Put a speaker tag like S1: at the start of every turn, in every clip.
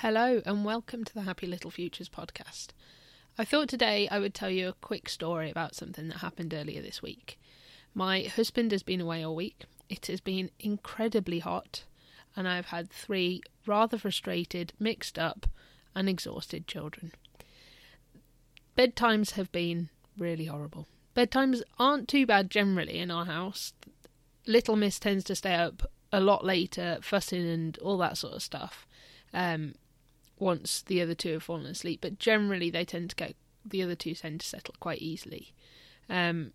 S1: Hello, and welcome to the Happy Little Futures podcast. I thought today I would tell you a quick story about something that happened earlier this week. My husband has been away all week. It has been incredibly hot, and I've had three rather frustrated, mixed up, and exhausted children. Bedtimes have been really horrible. Bedtimes aren't too bad generally in our house. Little Miss tends to stay up a lot later, fussing and all that sort of stuff. Um, once the other two have fallen asleep, but generally they tend to get the other two tend to settle quite easily. Um,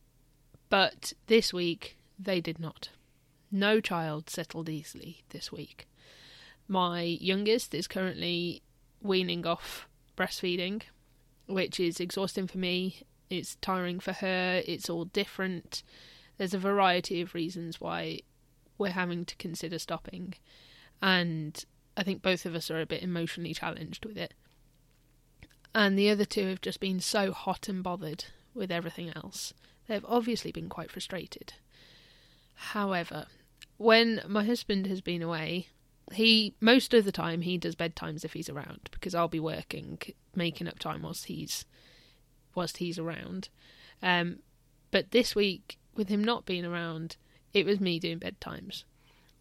S1: but this week they did not. No child settled easily this week. My youngest is currently weaning off breastfeeding, which is exhausting for me. It's tiring for her. It's all different. There's a variety of reasons why we're having to consider stopping. And I think both of us are a bit emotionally challenged with it. And the other two have just been so hot and bothered with everything else. They've obviously been quite frustrated. However, when my husband has been away, he most of the time he does bedtimes if he's around because I'll be working, making up time whilst he's whilst he's around. Um, but this week, with him not being around, it was me doing bedtimes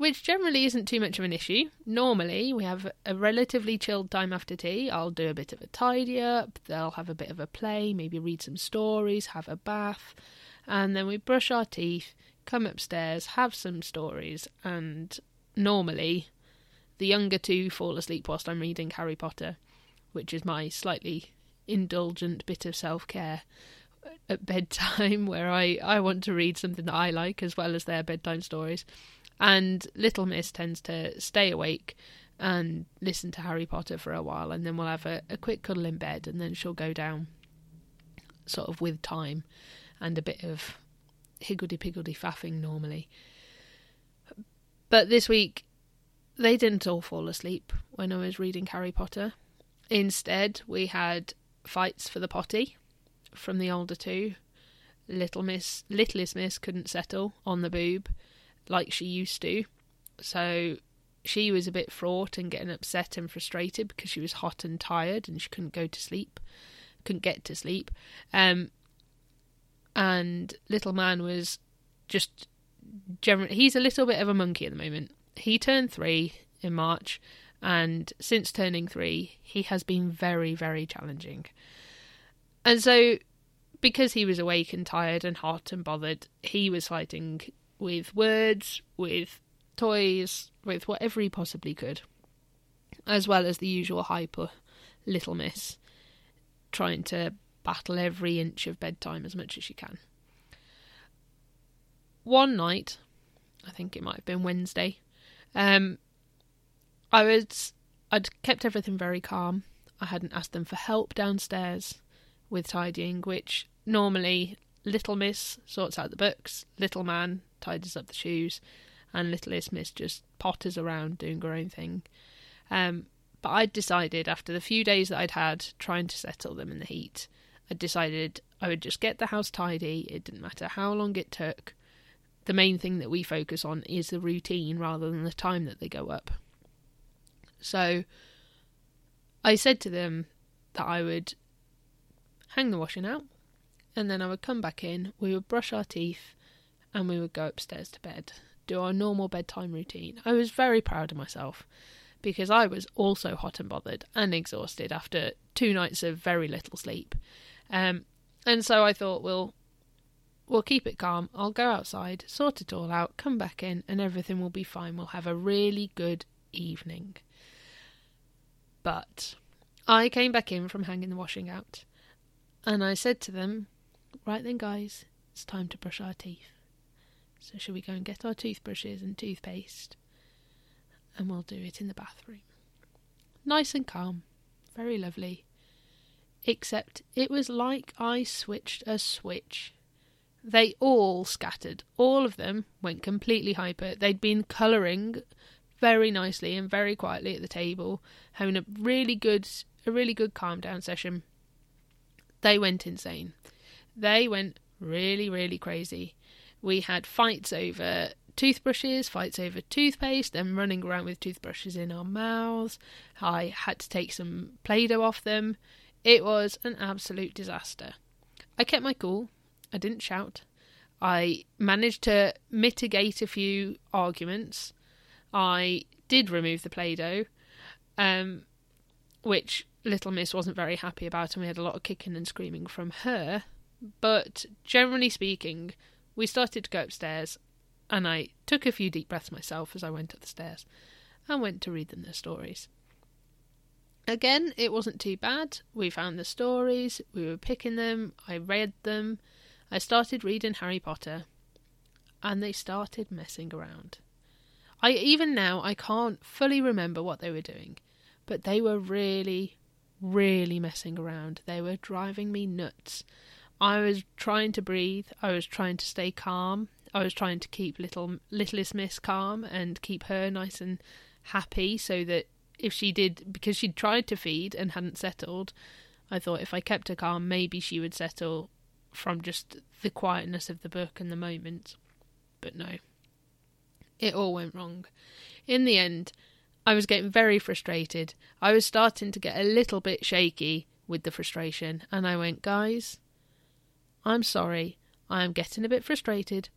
S1: which generally isn't too much of an issue. Normally, we have a relatively chilled time after tea. I'll do a bit of a tidy up, they'll have a bit of a play, maybe read some stories, have a bath, and then we brush our teeth, come upstairs, have some stories, and normally the younger two fall asleep whilst I'm reading Harry Potter, which is my slightly indulgent bit of self care at bedtime where I, I want to read something that I like as well as their bedtime stories. And Little Miss tends to stay awake and listen to Harry Potter for a while, and then we'll have a, a quick cuddle in bed, and then she'll go down sort of with time and a bit of higgledy piggledy faffing normally. But this week, they didn't all fall asleep when I was reading Harry Potter. Instead, we had fights for the potty from the older two. Little Miss, littlest Miss couldn't settle on the boob, like she used to. So she was a bit fraught and getting upset and frustrated because she was hot and tired and she couldn't go to sleep, couldn't get to sleep. Um, and little man was just generally he's a little bit of a monkey at the moment. He turned three in March, and since turning three, he has been very, very challenging. And so, because he was awake and tired and hot and bothered, he was fighting with words, with toys, with whatever he possibly could, as well as the usual hyper little miss, trying to battle every inch of bedtime as much as she can. One night, I think it might have been Wednesday, um, I was I'd kept everything very calm. I hadn't asked them for help downstairs with tidying, which normally Little Miss sorts out the books, Little Man tidies up the shoes, and Little Miss just potters around doing her own thing. Um, but I'd decided after the few days that I'd had trying to settle them in the heat, I decided I would just get the house tidy. It didn't matter how long it took. The main thing that we focus on is the routine rather than the time that they go up. So I said to them that I would hang the washing out, and then I would come back in, we would brush our teeth, and we would go upstairs to bed, do our normal bedtime routine. I was very proud of myself because I was also hot and bothered and exhausted after two nights of very little sleep. Um, and so I thought, well, we'll keep it calm. I'll go outside, sort it all out, come back in, and everything will be fine. We'll have a really good evening. But I came back in from hanging the washing out, and I said to them, Right then, guys, it's time to brush our teeth. So, shall we go and get our toothbrushes and toothpaste? And we'll do it in the bathroom. Nice and calm, very lovely. Except it was like I switched a switch. They all scattered. All of them went completely hyper. They'd been colouring very nicely and very quietly at the table, having a really good a really good calm down session. They went insane. They went really, really crazy. We had fights over toothbrushes, fights over toothpaste, then running around with toothbrushes in our mouths. I had to take some Play Doh off them. It was an absolute disaster. I kept my cool. I didn't shout. I managed to mitigate a few arguments. I did remove the Play Doh, um, which Little Miss wasn't very happy about, and we had a lot of kicking and screaming from her. But generally speaking, we started to go upstairs, and I took a few deep breaths myself as I went up the stairs and went to read them their stories. Again, it wasn't too bad. We found the stories, we were picking them, I read them, I started reading Harry Potter, and they started messing around. I even now I can't fully remember what they were doing, but they were really, really messing around. They were driving me nuts. I was trying to breathe. I was trying to stay calm. I was trying to keep little littlest Miss calm and keep her nice and happy, so that if she did, because she'd tried to feed and hadn't settled, I thought if I kept her calm, maybe she would settle from just the quietness of the book and the moment. But no, it all went wrong. In the end, I was getting very frustrated. I was starting to get a little bit shaky with the frustration, and I went, Guys, I'm sorry. I am getting a bit frustrated.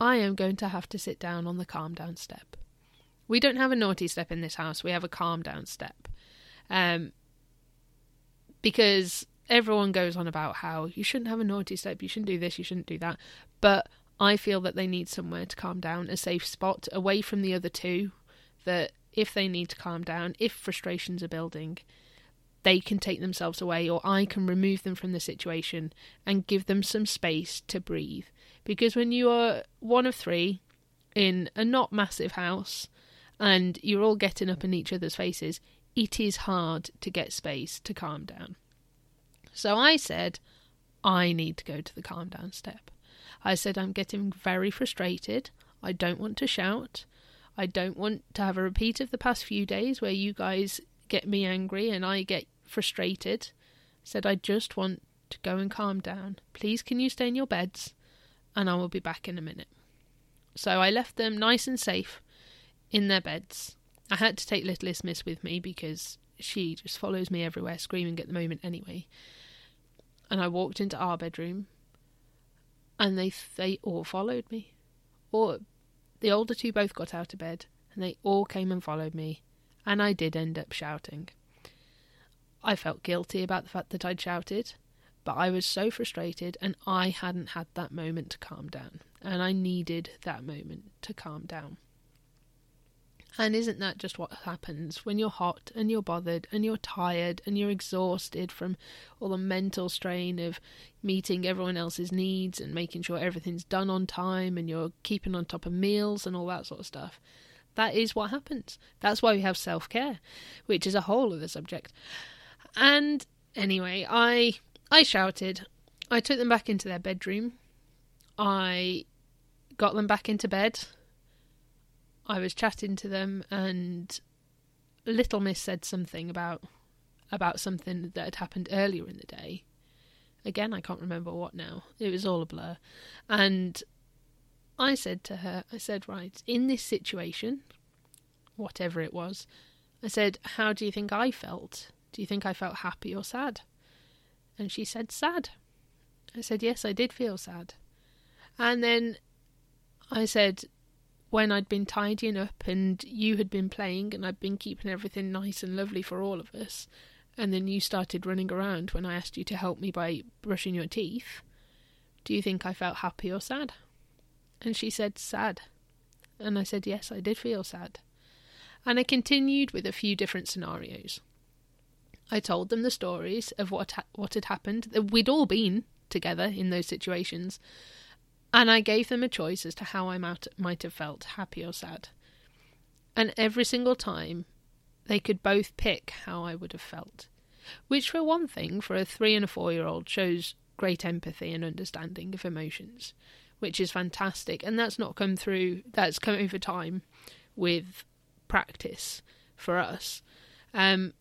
S1: I am going to have to sit down on the calm down step. We don't have a naughty step in this house, we have a calm down step. Um, because everyone goes on about how you shouldn't have a naughty step, you shouldn't do this, you shouldn't do that. But I feel that they need somewhere to calm down, a safe spot away from the other two. That if they need to calm down, if frustrations are building, they can take themselves away, or I can remove them from the situation and give them some space to breathe. Because when you are one of three in a not massive house and you're all getting up in each other's faces, it is hard to get space to calm down. So I said, I need to go to the calm down step. I said, I'm getting very frustrated. I don't want to shout. I don't want to have a repeat of the past few days where you guys get me angry and I get frustrated. said, I just want to go and calm down. Please, can you stay in your beds? And I will be back in a minute. So I left them nice and safe in their beds. I had to take littlest Miss with me because she just follows me everywhere, screaming at the moment anyway and I walked into our bedroom, and they they all followed me. Or the older two both got out of bed, and they all came and followed me, and I did end up shouting. I felt guilty about the fact that I'd shouted, but I was so frustrated, and I hadn't had that moment to calm down, and I needed that moment to calm down. And isn't that just what happens when you're hot and you're bothered and you're tired and you're exhausted from all the mental strain of meeting everyone else's needs and making sure everything's done on time and you're keeping on top of meals and all that sort of stuff? That is what happens. That's why we have self care, which is a whole other subject. And anyway, I I shouted. I took them back into their bedroom. I got them back into bed I was chatting to them, and Little Miss said something about about something that had happened earlier in the day. Again, I can't remember what now. It was all a blur. And I said to her, I said, right, in this situation, whatever it was, I said, how do you think I felt? Do you think I felt happy or sad? And she said, sad. I said, yes, I did feel sad. And then I said, when I'd been tidying up and you had been playing and I'd been keeping everything nice and lovely for all of us, and then you started running around when I asked you to help me by brushing your teeth, do you think I felt happy or sad? And she said, sad. And I said, yes, I did feel sad. And I continued with a few different scenarios. I told them the stories of what ha- what had happened. That we'd all been together in those situations, and I gave them a choice as to how I might, might have felt, happy or sad. And every single time, they could both pick how I would have felt. Which, for one thing, for a three and a four year old, shows great empathy and understanding of emotions, which is fantastic. And that's not come through, that's come over time with practice for us. Um,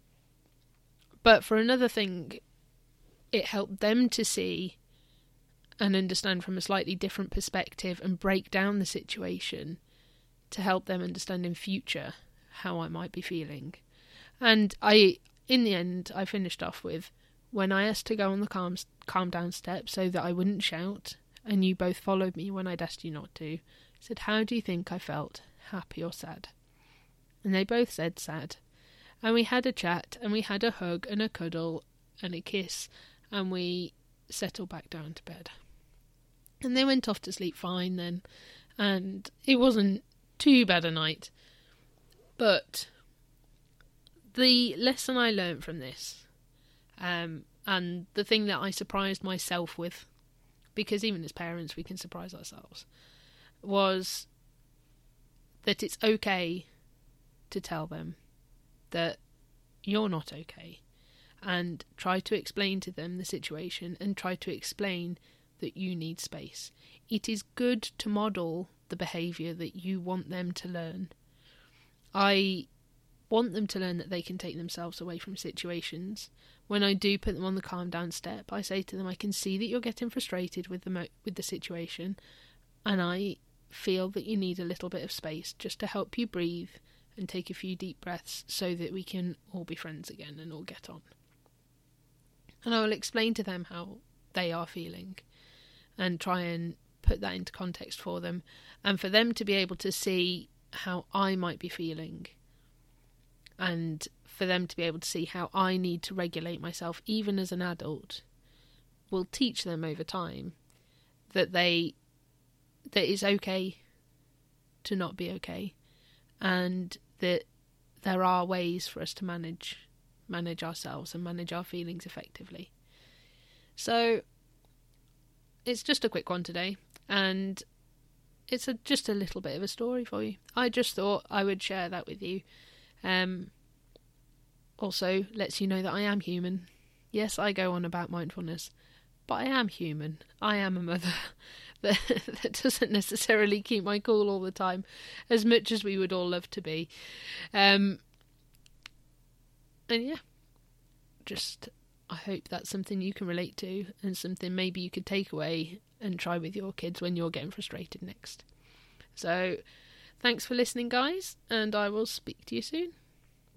S1: but for another thing, it helped them to see and understand from a slightly different perspective and break down the situation to help them understand in future how I might be feeling. And I, in the end, I finished off with when I asked to go on the calm, calm down step so that I wouldn't shout, and you both followed me when I'd asked you not to, said, How do you think I felt, happy or sad? And they both said sad. And we had a chat, and we had a hug and a cuddle and a kiss, and we settled back down to bed. And they went off to sleep fine then, and it wasn't too bad a night. But the lesson I learned from this, um, and the thing that I surprised myself with, because even as parents we can surprise ourselves, was that it's okay to tell them that you're not okay and try to explain to them the situation and try to explain that you need space. It is good to model the behaviour that you want them to learn. I want them to learn that they can take themselves away from situations. When I do put them on the calm down step, I say to them, I can see that you're getting frustrated with the mo- with the situation, and I feel that you need a little bit of space just to help you breathe and take a few deep breaths so that we can all be friends again and all get on. And I will explain to them how they are feeling and try and put that into context for them and for them to be able to see how I might be feeling and for them to be able to see how I need to regulate myself even as an adult will teach them over time that they that it's okay to not be okay and that there are ways for us to manage manage ourselves and manage our feelings effectively. So it's just a quick one today and it's a, just a little bit of a story for you. I just thought I would share that with you. Um, also lets you know that I am human. Yes, I go on about mindfulness, but I am human. I am a mother. that, that doesn't necessarily keep my cool all the time, as much as we would all love to be. Um, and yeah, just I hope that's something you can relate to and something maybe you could take away and try with your kids when you're getting frustrated next. So, thanks for listening, guys, and I will speak to you soon.